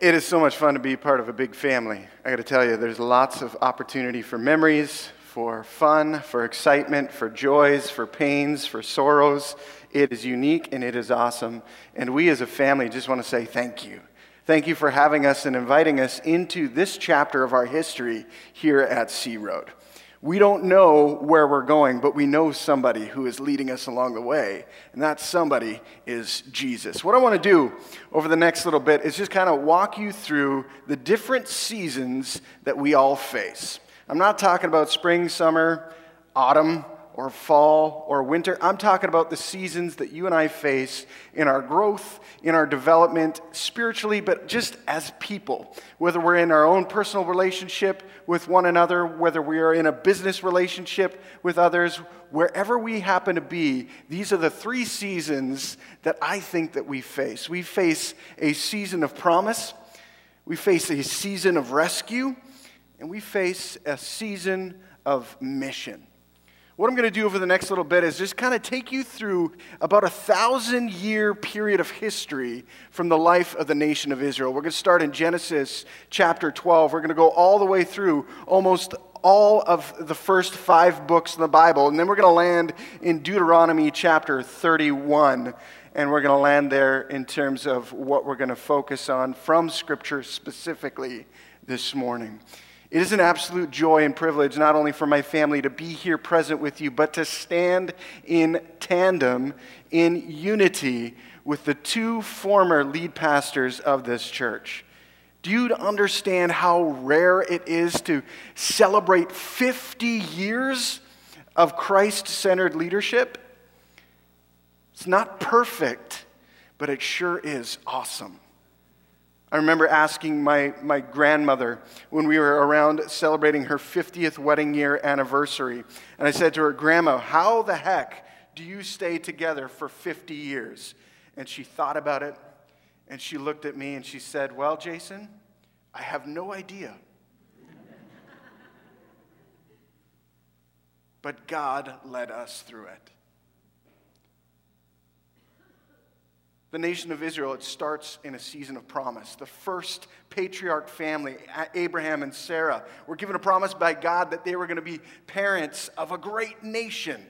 It is so much fun to be part of a big family. I got to tell you, there's lots of opportunity for memories, for fun, for excitement, for joys, for pains, for sorrows. It is unique and it is awesome. And we as a family just want to say thank you. Thank you for having us and inviting us into this chapter of our history here at Sea Road. We don't know where we're going, but we know somebody who is leading us along the way, and that somebody is Jesus. What I want to do over the next little bit is just kind of walk you through the different seasons that we all face. I'm not talking about spring, summer, autumn, or fall or winter. I'm talking about the seasons that you and I face in our growth, in our development, spiritually, but just as people. Whether we're in our own personal relationship with one another, whether we are in a business relationship with others, wherever we happen to be, these are the three seasons that I think that we face. We face a season of promise, we face a season of rescue, and we face a season of mission. What I'm going to do over the next little bit is just kind of take you through about a thousand year period of history from the life of the nation of Israel. We're going to start in Genesis chapter 12. We're going to go all the way through almost all of the first five books in the Bible. And then we're going to land in Deuteronomy chapter 31. And we're going to land there in terms of what we're going to focus on from Scripture specifically this morning. It is an absolute joy and privilege, not only for my family to be here present with you, but to stand in tandem, in unity with the two former lead pastors of this church. Do you understand how rare it is to celebrate 50 years of Christ centered leadership? It's not perfect, but it sure is awesome. I remember asking my, my grandmother when we were around celebrating her 50th wedding year anniversary. And I said to her, Grandma, how the heck do you stay together for 50 years? And she thought about it and she looked at me and she said, Well, Jason, I have no idea. but God led us through it. The nation of Israel, it starts in a season of promise. The first patriarch family, Abraham and Sarah, were given a promise by God that they were going to be parents of a great nation.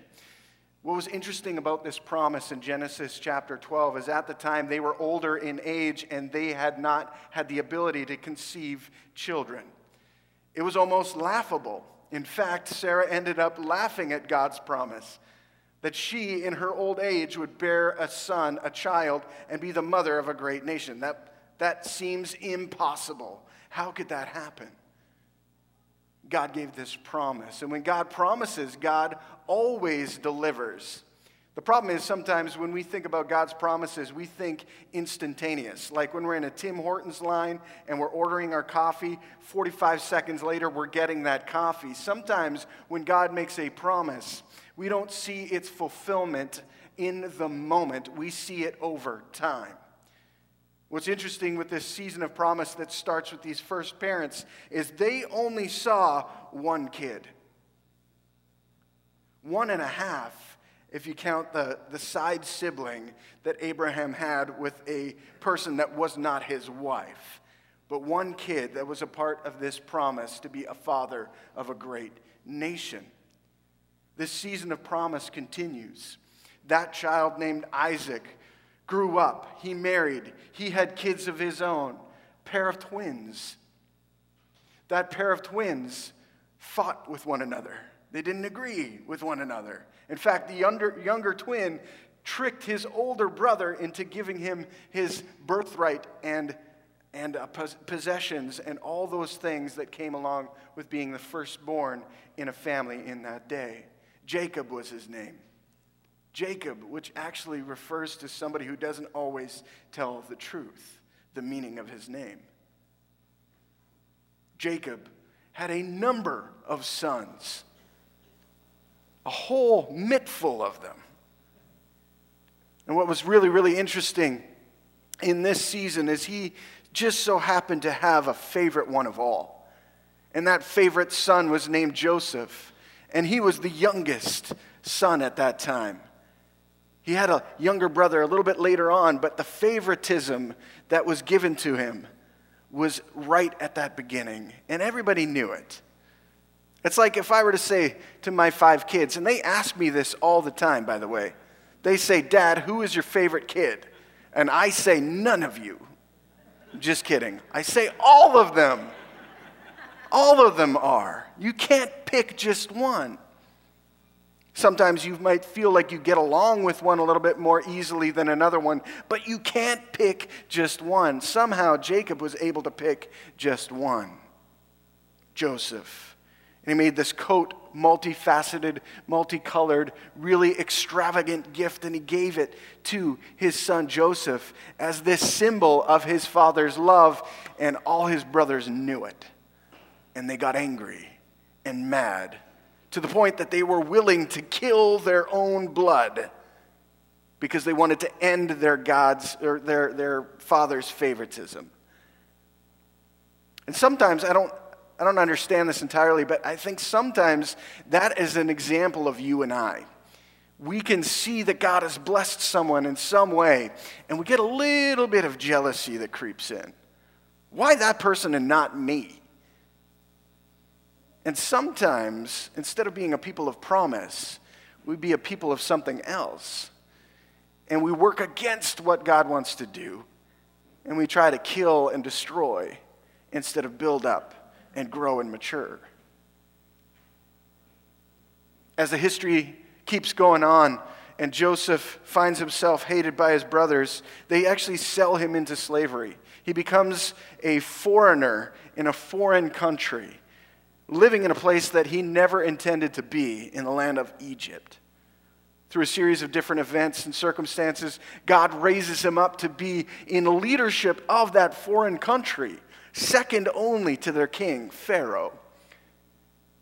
What was interesting about this promise in Genesis chapter 12 is at the time they were older in age and they had not had the ability to conceive children. It was almost laughable. In fact, Sarah ended up laughing at God's promise that she, in her old age, would bear a son, a child, and be the mother of a great nation. That, that seems impossible. How could that happen? God gave this promise. And when God promises, God always delivers. The problem is sometimes when we think about God's promises, we think instantaneous. Like when we're in a Tim Hortons line and we're ordering our coffee, 45 seconds later, we're getting that coffee. Sometimes when God makes a promise, we don't see its fulfillment in the moment, we see it over time. What's interesting with this season of promise that starts with these first parents is they only saw one kid. One and a half, if you count the, the side sibling that Abraham had with a person that was not his wife. But one kid that was a part of this promise to be a father of a great nation. This season of promise continues. That child named Isaac grew up, he married, he had kids of his own, pair of twins. That pair of twins fought with one another. They didn't agree with one another. In fact, the younger, younger twin tricked his older brother into giving him his birthright and, and uh, possessions and all those things that came along with being the firstborn in a family in that day. Jacob was his name. Jacob, which actually refers to somebody who doesn't always tell the truth, the meaning of his name. Jacob had a number of sons, a whole mittful of them. And what was really, really interesting in this season is he just so happened to have a favorite one of all. And that favorite son was named Joseph and he was the youngest son at that time. He had a younger brother a little bit later on, but the favoritism that was given to him was right at that beginning, and everybody knew it. It's like if I were to say to my five kids, and they ask me this all the time, by the way. They say, Dad, who is your favorite kid? And I say, None of you. Just kidding. I say, All of them. All of them are. You can't pick just one. Sometimes you might feel like you get along with one a little bit more easily than another one, but you can't pick just one. Somehow Jacob was able to pick just one Joseph. And he made this coat multifaceted, multicolored, really extravagant gift, and he gave it to his son Joseph as this symbol of his father's love, and all his brothers knew it. And they got angry and mad to the point that they were willing to kill their own blood because they wanted to end their God's or their, their father's favoritism. And sometimes I don't I don't understand this entirely, but I think sometimes that is an example of you and I. We can see that God has blessed someone in some way, and we get a little bit of jealousy that creeps in. Why that person and not me? And sometimes, instead of being a people of promise, we be a people of something else. And we work against what God wants to do, and we try to kill and destroy instead of build up and grow and mature. As the history keeps going on, and Joseph finds himself hated by his brothers, they actually sell him into slavery. He becomes a foreigner in a foreign country living in a place that he never intended to be in the land of Egypt. Through a series of different events and circumstances, God raises him up to be in leadership of that foreign country, second only to their king, Pharaoh.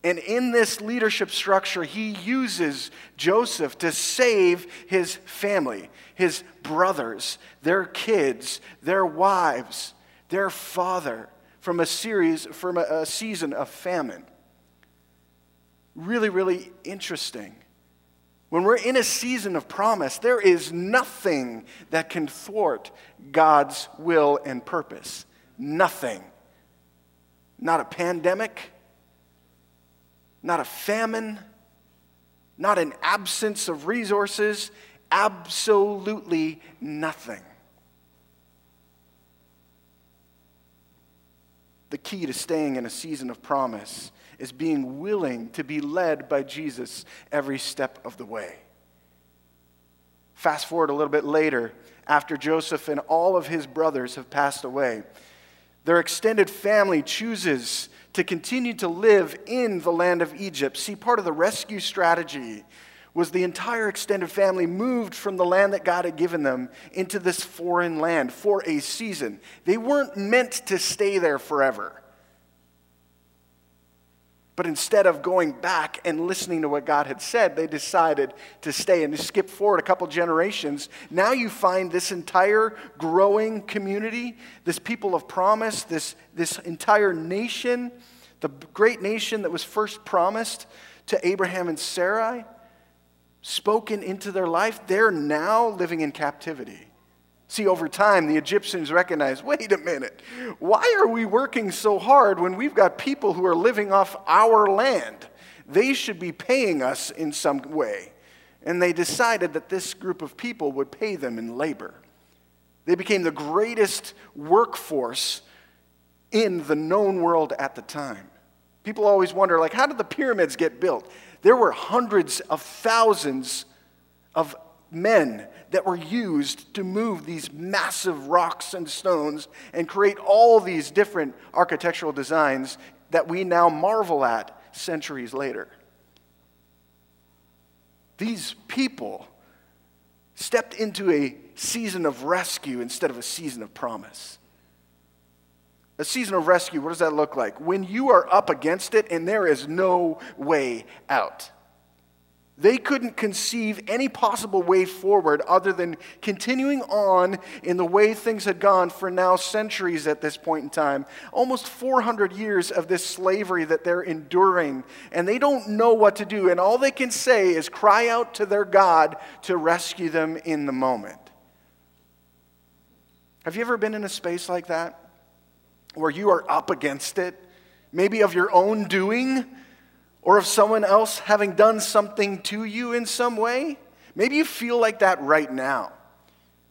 And in this leadership structure, he uses Joseph to save his family, his brothers, their kids, their wives, their father from a series, from a, a season of famine. Really, really interesting. When we're in a season of promise, there is nothing that can thwart God's will and purpose. Nothing. Not a pandemic, not a famine, not an absence of resources, absolutely nothing. The key to staying in a season of promise is being willing to be led by Jesus every step of the way. Fast forward a little bit later, after Joseph and all of his brothers have passed away, their extended family chooses to continue to live in the land of Egypt. See, part of the rescue strategy was the entire extended family moved from the land that God had given them into this foreign land for a season. They weren't meant to stay there forever. But instead of going back and listening to what God had said, they decided to stay and to skip forward a couple generations. Now you find this entire growing community, this people of promise, this, this entire nation, the great nation that was first promised to Abraham and Sarai spoken into their life, they're now living in captivity. See, over time, the Egyptians recognized wait a minute, why are we working so hard when we've got people who are living off our land? They should be paying us in some way. And they decided that this group of people would pay them in labor. They became the greatest workforce in the known world at the time. People always wonder, like, how did the pyramids get built? There were hundreds of thousands of men that were used to move these massive rocks and stones and create all these different architectural designs that we now marvel at centuries later. These people stepped into a season of rescue instead of a season of promise. A season of rescue, what does that look like? When you are up against it and there is no way out. They couldn't conceive any possible way forward other than continuing on in the way things had gone for now centuries at this point in time. Almost 400 years of this slavery that they're enduring, and they don't know what to do. And all they can say is cry out to their God to rescue them in the moment. Have you ever been in a space like that? Where you are up against it, maybe of your own doing, or of someone else having done something to you in some way? Maybe you feel like that right now,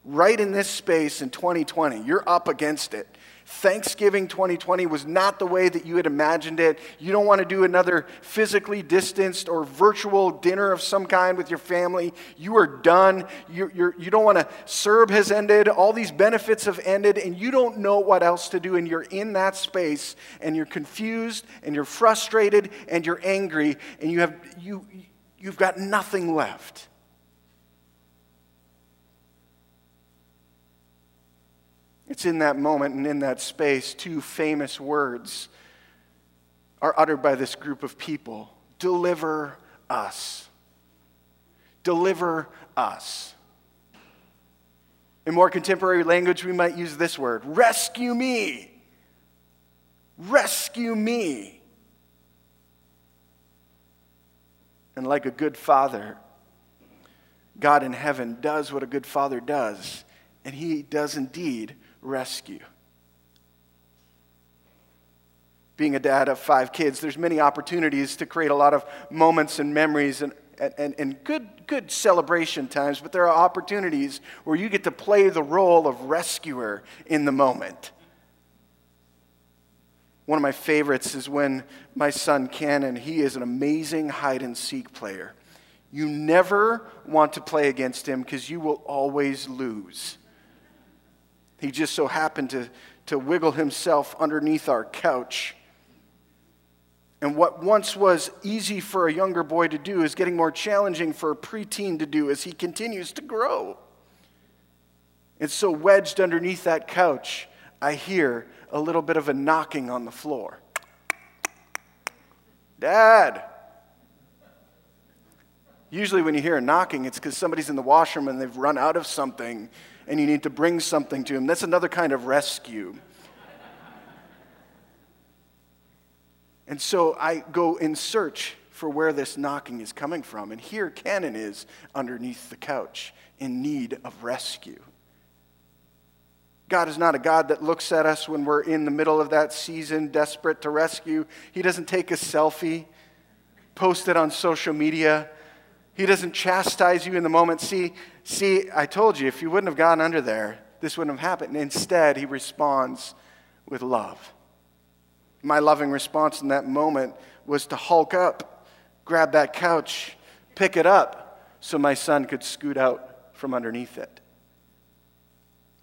right in this space in 2020. You're up against it. Thanksgiving 2020 was not the way that you had imagined it. You don't want to do another physically distanced or virtual dinner of some kind with your family. You are done. You're, you're, you do not want to, CERB has ended. All these benefits have ended, and you don't know what else to do. And you're in that space, and you're confused, and you're frustrated, and you're angry, and you have, you, you've got nothing left. It's in that moment and in that space, two famous words are uttered by this group of people Deliver us. Deliver us. In more contemporary language, we might use this word rescue me. Rescue me. And like a good father, God in heaven does what a good father does, and he does indeed rescue. Being a dad of five kids, there's many opportunities to create a lot of moments and memories and, and, and good, good celebration times, but there are opportunities where you get to play the role of rescuer in the moment. One of my favorites is when my son Cannon, he is an amazing hide and seek player. You never want to play against him because you will always lose. He just so happened to, to wiggle himself underneath our couch. And what once was easy for a younger boy to do is getting more challenging for a preteen to do as he continues to grow. And so, wedged underneath that couch, I hear a little bit of a knocking on the floor. Dad! Usually, when you hear a knocking, it's because somebody's in the washroom and they've run out of something and you need to bring something to him. That's another kind of rescue. and so I go in search for where this knocking is coming from. And here Cannon is underneath the couch in need of rescue. God is not a God that looks at us when we're in the middle of that season, desperate to rescue. He doesn't take a selfie, post it on social media. He doesn't chastise you in the moment. See, See, I told you, if you wouldn't have gone under there, this wouldn't have happened. Instead, he responds with love. My loving response in that moment was to hulk up, grab that couch, pick it up, so my son could scoot out from underneath it.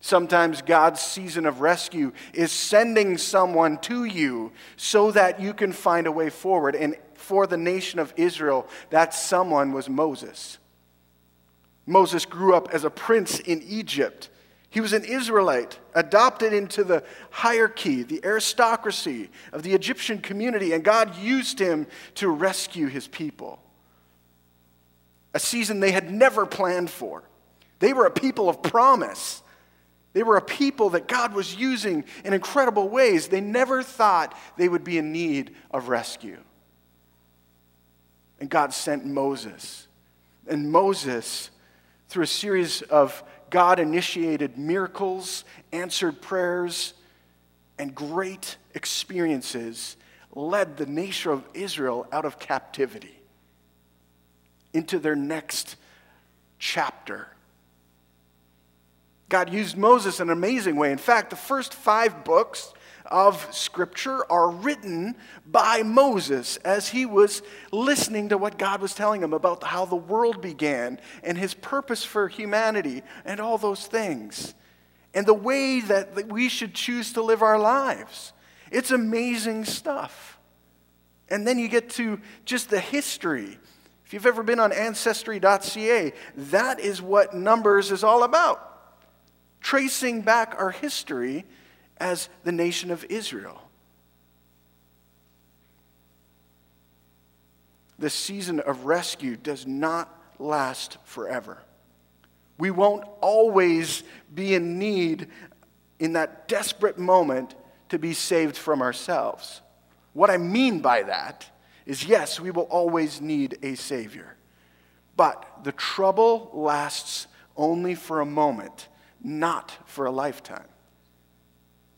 Sometimes God's season of rescue is sending someone to you so that you can find a way forward. And for the nation of Israel, that someone was Moses. Moses grew up as a prince in Egypt. He was an Israelite, adopted into the hierarchy, the aristocracy of the Egyptian community, and God used him to rescue his people. A season they had never planned for. They were a people of promise. They were a people that God was using in incredible ways. They never thought they would be in need of rescue. And God sent Moses. And Moses through a series of God initiated miracles, answered prayers, and great experiences, led the nation of Israel out of captivity into their next chapter. God used Moses in an amazing way. In fact, the first five books of Scripture are written by Moses as he was listening to what God was telling him about how the world began and his purpose for humanity and all those things and the way that we should choose to live our lives. It's amazing stuff. And then you get to just the history. If you've ever been on ancestry.ca, that is what Numbers is all about. Tracing back our history as the nation of Israel. The season of rescue does not last forever. We won't always be in need in that desperate moment to be saved from ourselves. What I mean by that is yes, we will always need a Savior. But the trouble lasts only for a moment, not for a lifetime.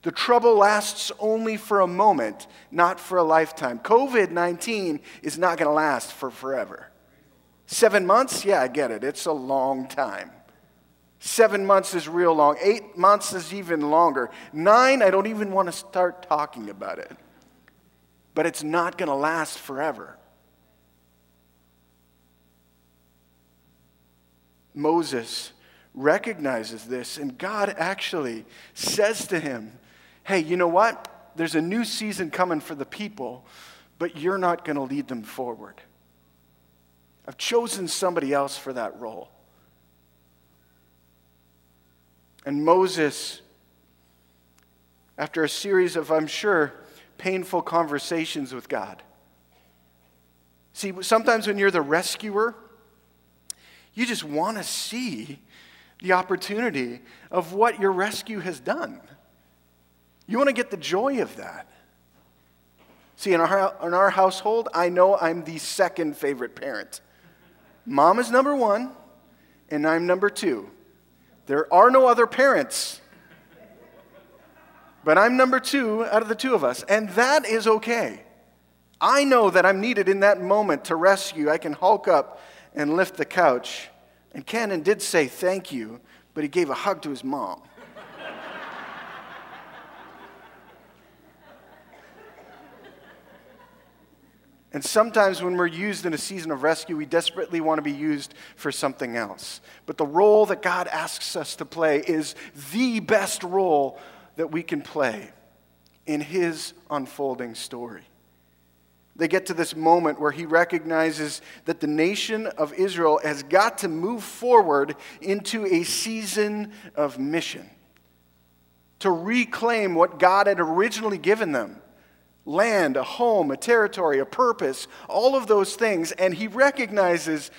The trouble lasts only for a moment, not for a lifetime. COVID 19 is not going to last for forever. Seven months? Yeah, I get it. It's a long time. Seven months is real long. Eight months is even longer. Nine, I don't even want to start talking about it. But it's not going to last forever. Moses recognizes this, and God actually says to him, Hey, you know what? There's a new season coming for the people, but you're not going to lead them forward. I've chosen somebody else for that role. And Moses, after a series of, I'm sure, painful conversations with God. See, sometimes when you're the rescuer, you just want to see the opportunity of what your rescue has done. You want to get the joy of that. See, in our, in our household, I know I'm the second favorite parent. Mom is number one, and I'm number two. There are no other parents. But I'm number two out of the two of us, and that is okay. I know that I'm needed in that moment to rescue. I can hulk up and lift the couch. And Cannon did say thank you, but he gave a hug to his mom. And sometimes when we're used in a season of rescue, we desperately want to be used for something else. But the role that God asks us to play is the best role that we can play in His unfolding story. They get to this moment where he recognizes that the nation of Israel has got to move forward into a season of mission to reclaim what God had originally given them land, a home, a territory, a purpose, all of those things. And he recognizes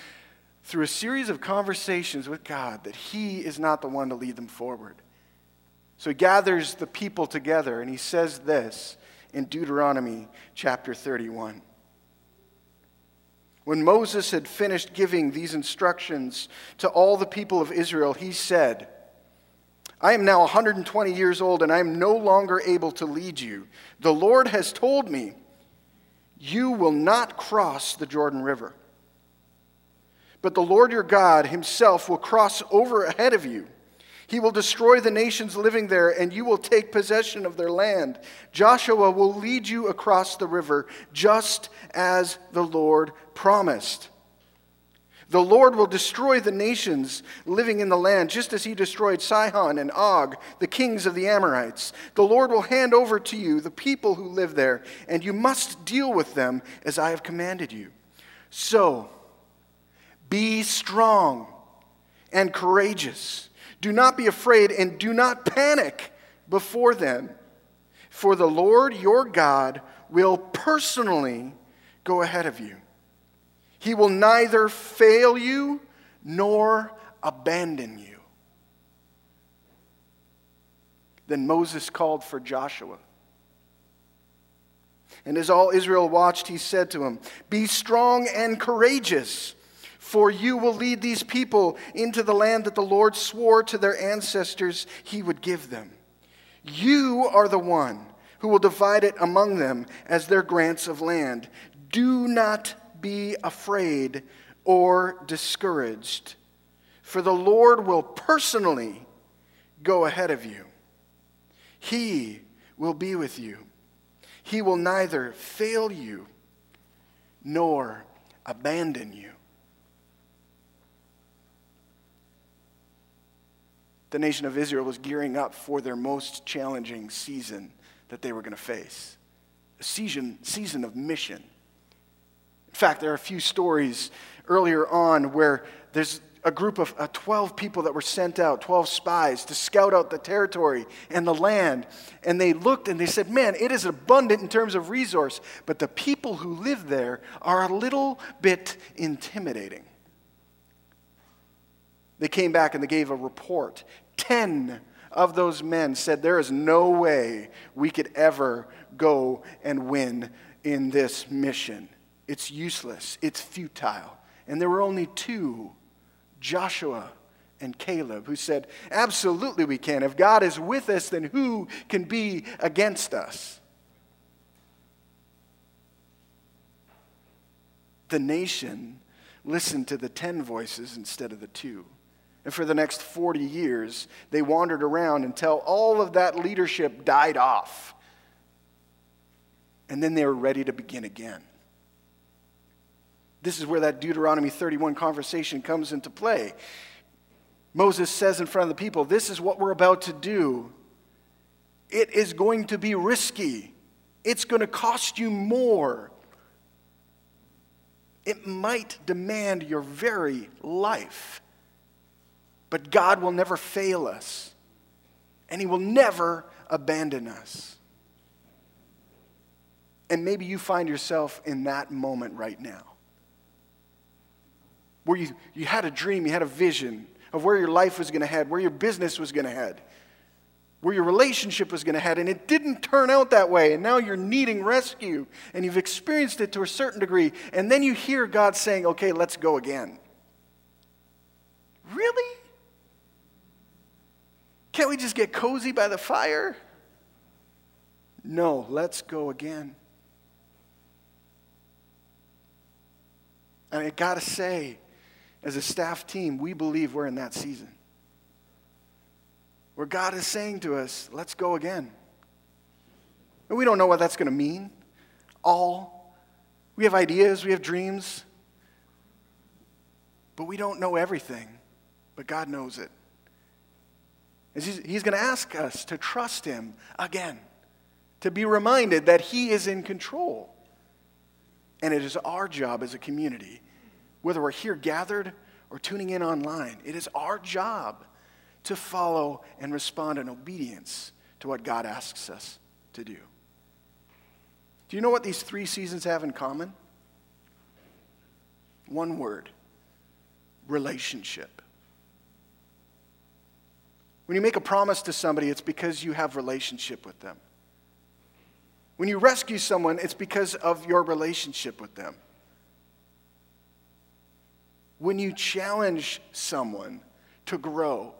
through a series of conversations with God that he is not the one to lead them forward. So he gathers the people together and he says this in Deuteronomy chapter 31. When Moses had finished giving these instructions to all the people of Israel, he said, I am now 120 years old and I am no longer able to lead you. The Lord has told me, You will not cross the Jordan River. But the Lord your God himself will cross over ahead of you. He will destroy the nations living there, and you will take possession of their land. Joshua will lead you across the river, just as the Lord promised. The Lord will destroy the nations living in the land, just as he destroyed Sihon and Og, the kings of the Amorites. The Lord will hand over to you the people who live there, and you must deal with them as I have commanded you. So, be strong and courageous. Do not be afraid and do not panic before them, for the Lord your God will personally go ahead of you. He will neither fail you nor abandon you. Then Moses called for Joshua. And as all Israel watched, he said to him, Be strong and courageous, for you will lead these people into the land that the Lord swore to their ancestors he would give them. You are the one who will divide it among them as their grants of land. Do not be afraid or discouraged, for the Lord will personally go ahead of you. He will be with you. He will neither fail you nor abandon you. The nation of Israel was gearing up for their most challenging season that they were going to face a season, season of mission. In fact, there are a few stories earlier on where there's a group of uh, 12 people that were sent out, 12 spies, to scout out the territory and the land. And they looked and they said, Man, it is abundant in terms of resource, but the people who live there are a little bit intimidating. They came back and they gave a report. 10 of those men said, There is no way we could ever go and win in this mission. It's useless, it's futile. And there were only two Joshua and Caleb, who said, Absolutely, we can. If God is with us, then who can be against us? The nation listened to the ten voices instead of the two. And for the next 40 years, they wandered around until all of that leadership died off. And then they were ready to begin again. This is where that Deuteronomy 31 conversation comes into play. Moses says in front of the people, This is what we're about to do. It is going to be risky, it's going to cost you more. It might demand your very life. But God will never fail us, and He will never abandon us. And maybe you find yourself in that moment right now where you, you had a dream, you had a vision of where your life was going to head, where your business was going to head, where your relationship was going to head, and it didn't turn out that way, and now you're needing rescue, and you've experienced it to a certain degree, and then you hear God saying, okay, let's go again. Really? Can't we just get cozy by the fire? No, let's go again. And I gotta say, as a staff team, we believe we're in that season where God is saying to us, let's go again. And we don't know what that's going to mean. All. We have ideas, we have dreams, but we don't know everything. But God knows it. He's, he's going to ask us to trust Him again, to be reminded that He is in control. And it is our job as a community whether we're here gathered or tuning in online, it is our job to follow and respond in obedience to what God asks us to do. Do you know what these three seasons have in common? One word relationship. When you make a promise to somebody, it's because you have relationship with them. When you rescue someone, it's because of your relationship with them. When you challenge someone to grow,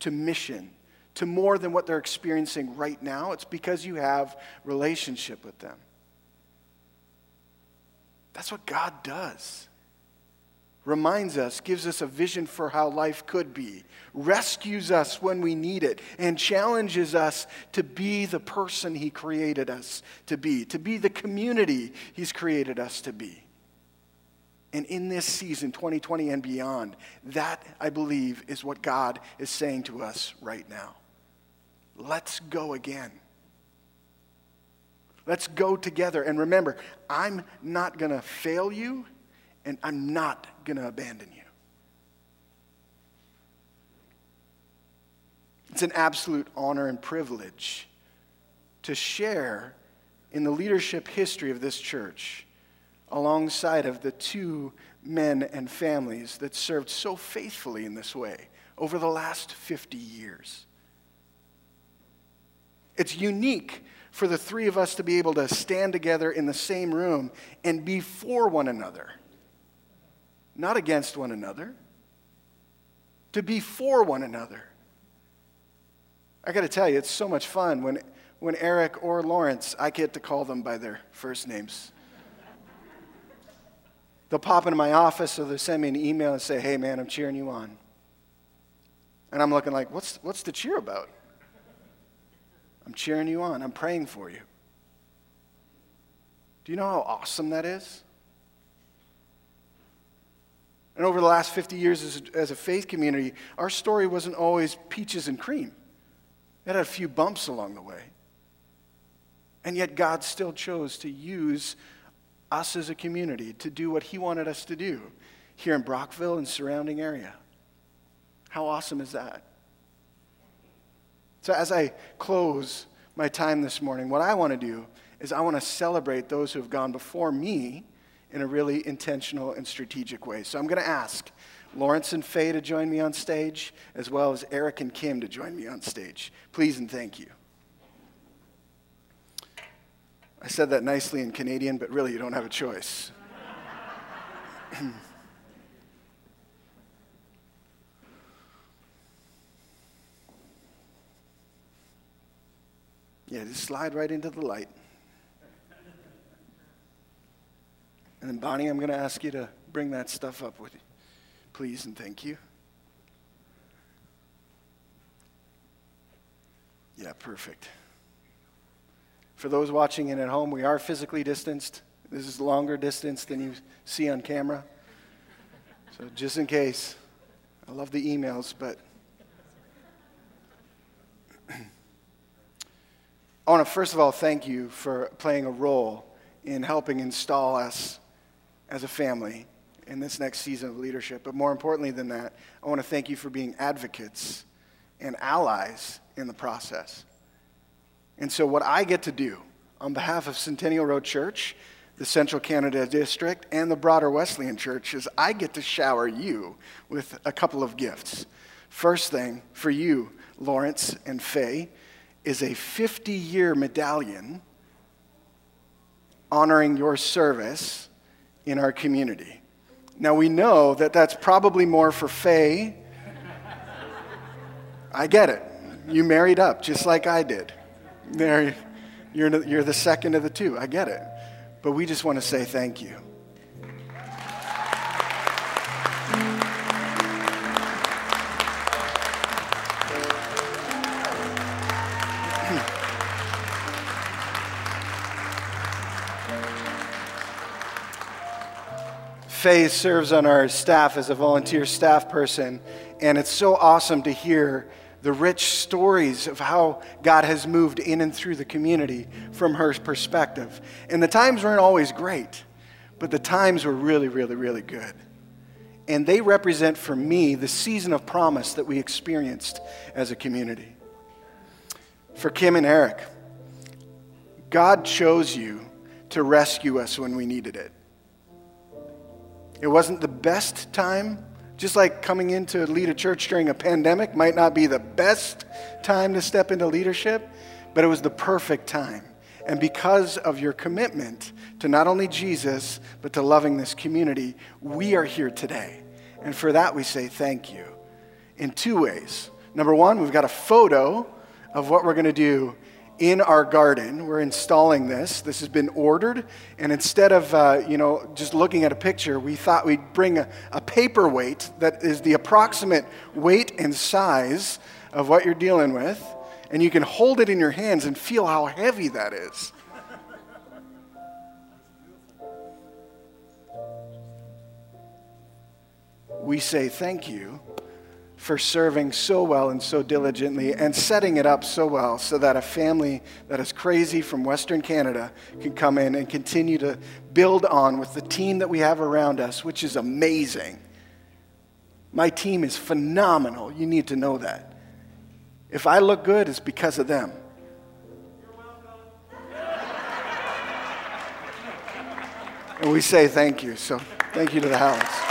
to mission, to more than what they're experiencing right now, it's because you have relationship with them. That's what God does. Reminds us, gives us a vision for how life could be, rescues us when we need it, and challenges us to be the person He created us to be, to be the community He's created us to be. And in this season, 2020 and beyond, that, I believe, is what God is saying to us right now. Let's go again. Let's go together. And remember, I'm not going to fail you, and I'm not going to abandon you. It's an absolute honor and privilege to share in the leadership history of this church alongside of the two men and families that served so faithfully in this way over the last 50 years. It's unique for the three of us to be able to stand together in the same room and be for one another, not against one another, to be for one another. I got to tell you, it's so much fun when, when Eric or Lawrence, I get to call them by their first names. They'll pop into my office or they'll send me an email and say, hey, man, I'm cheering you on. And I'm looking like, what's, what's the cheer about? I'm cheering you on. I'm praying for you. Do you know how awesome that is? And over the last 50 years as a, as a faith community, our story wasn't always peaches and cream. It had a few bumps along the way. And yet, God still chose to use us as a community to do what He wanted us to do here in Brockville and surrounding area. How awesome is that? So, as I close my time this morning, what I want to do is I want to celebrate those who have gone before me in a really intentional and strategic way. So, I'm going to ask Lawrence and Faye to join me on stage, as well as Eric and Kim to join me on stage. Please and thank you. I said that nicely in Canadian, but really, you don't have a choice. yeah, just slide right into the light. And then, Bonnie, I'm going to ask you to bring that stuff up with you, please, and thank you. Yeah, perfect. For those watching in at home, we are physically distanced. This is longer distance than you see on camera. So, just in case, I love the emails, but I want to first of all thank you for playing a role in helping install us as a family in this next season of leadership. But more importantly than that, I want to thank you for being advocates and allies in the process. And so, what I get to do on behalf of Centennial Road Church, the Central Canada District, and the broader Wesleyan Church is I get to shower you with a couple of gifts. First thing for you, Lawrence and Faye, is a 50 year medallion honoring your service in our community. Now, we know that that's probably more for Faye. I get it. You married up just like I did. There, you're, you're the second of the two. I get it. But we just want to say thank you. Faye serves on our staff as a volunteer staff person, and it's so awesome to hear the rich stories of how God has moved in and through the community from her perspective. And the times weren't always great, but the times were really, really, really good. And they represent for me the season of promise that we experienced as a community. For Kim and Eric, God chose you to rescue us when we needed it. It wasn't the best time. Just like coming in to lead a church during a pandemic might not be the best time to step into leadership, but it was the perfect time. And because of your commitment to not only Jesus, but to loving this community, we are here today. And for that, we say thank you in two ways. Number one, we've got a photo of what we're going to do in our garden. We're installing this. This has been ordered. And instead of, uh, you know, just looking at a picture, we thought we'd bring a, a paperweight that is the approximate weight and size of what you're dealing with. And you can hold it in your hands and feel how heavy that is. We say thank you for serving so well and so diligently and setting it up so well so that a family that is crazy from Western Canada can come in and continue to build on with the team that we have around us, which is amazing. My team is phenomenal. You need to know that. If I look good, it's because of them. And we say thank you. So, thank you to the House.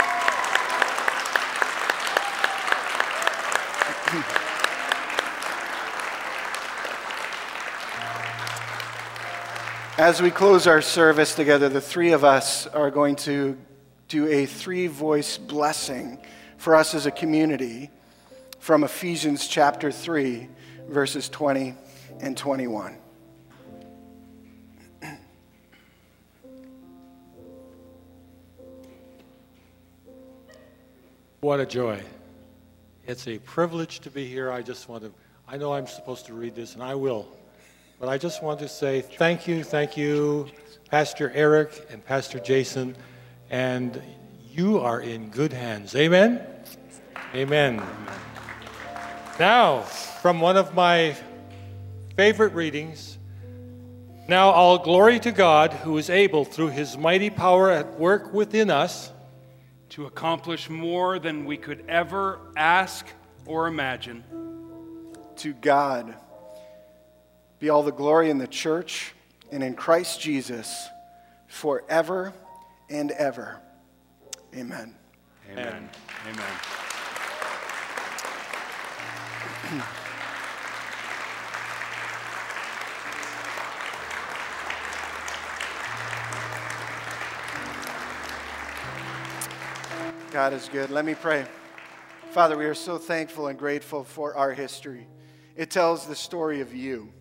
As we close our service together, the three of us are going to do a three voice blessing for us as a community from Ephesians chapter 3, verses 20 and 21. What a joy. It's a privilege to be here. I just want to, I know I'm supposed to read this, and I will. But I just want to say thank you, thank you, Pastor Eric and Pastor Jason, and you are in good hands. Amen? Amen. Now, from one of my favorite readings, now all glory to God who is able through his mighty power at work within us to accomplish more than we could ever ask or imagine. To God be all the glory in the church and in Christ Jesus forever and ever. Amen. Amen. Amen. God is good. Let me pray. Father, we are so thankful and grateful for our history. It tells the story of you.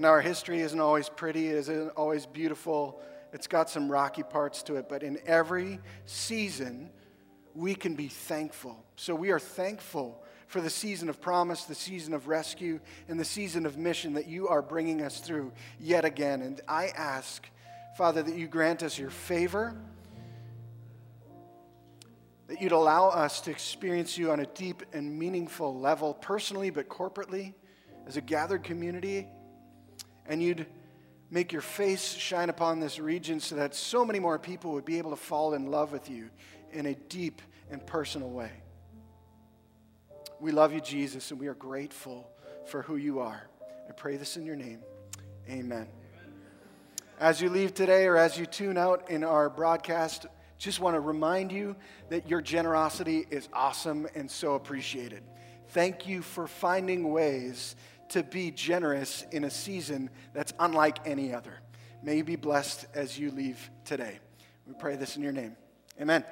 And our history isn't always pretty, it isn't always beautiful. It's got some rocky parts to it, but in every season, we can be thankful. So we are thankful for the season of promise, the season of rescue, and the season of mission that you are bringing us through yet again. And I ask, Father, that you grant us your favor, that you'd allow us to experience you on a deep and meaningful level, personally but corporately, as a gathered community, and you'd make your face shine upon this region so that so many more people would be able to fall in love with you in a deep and personal way. We love you, Jesus, and we are grateful for who you are. I pray this in your name. Amen. As you leave today or as you tune out in our broadcast, just want to remind you that your generosity is awesome and so appreciated. Thank you for finding ways to be generous in a season that's unlike any other. May you be blessed as you leave today. We pray this in your name. Amen.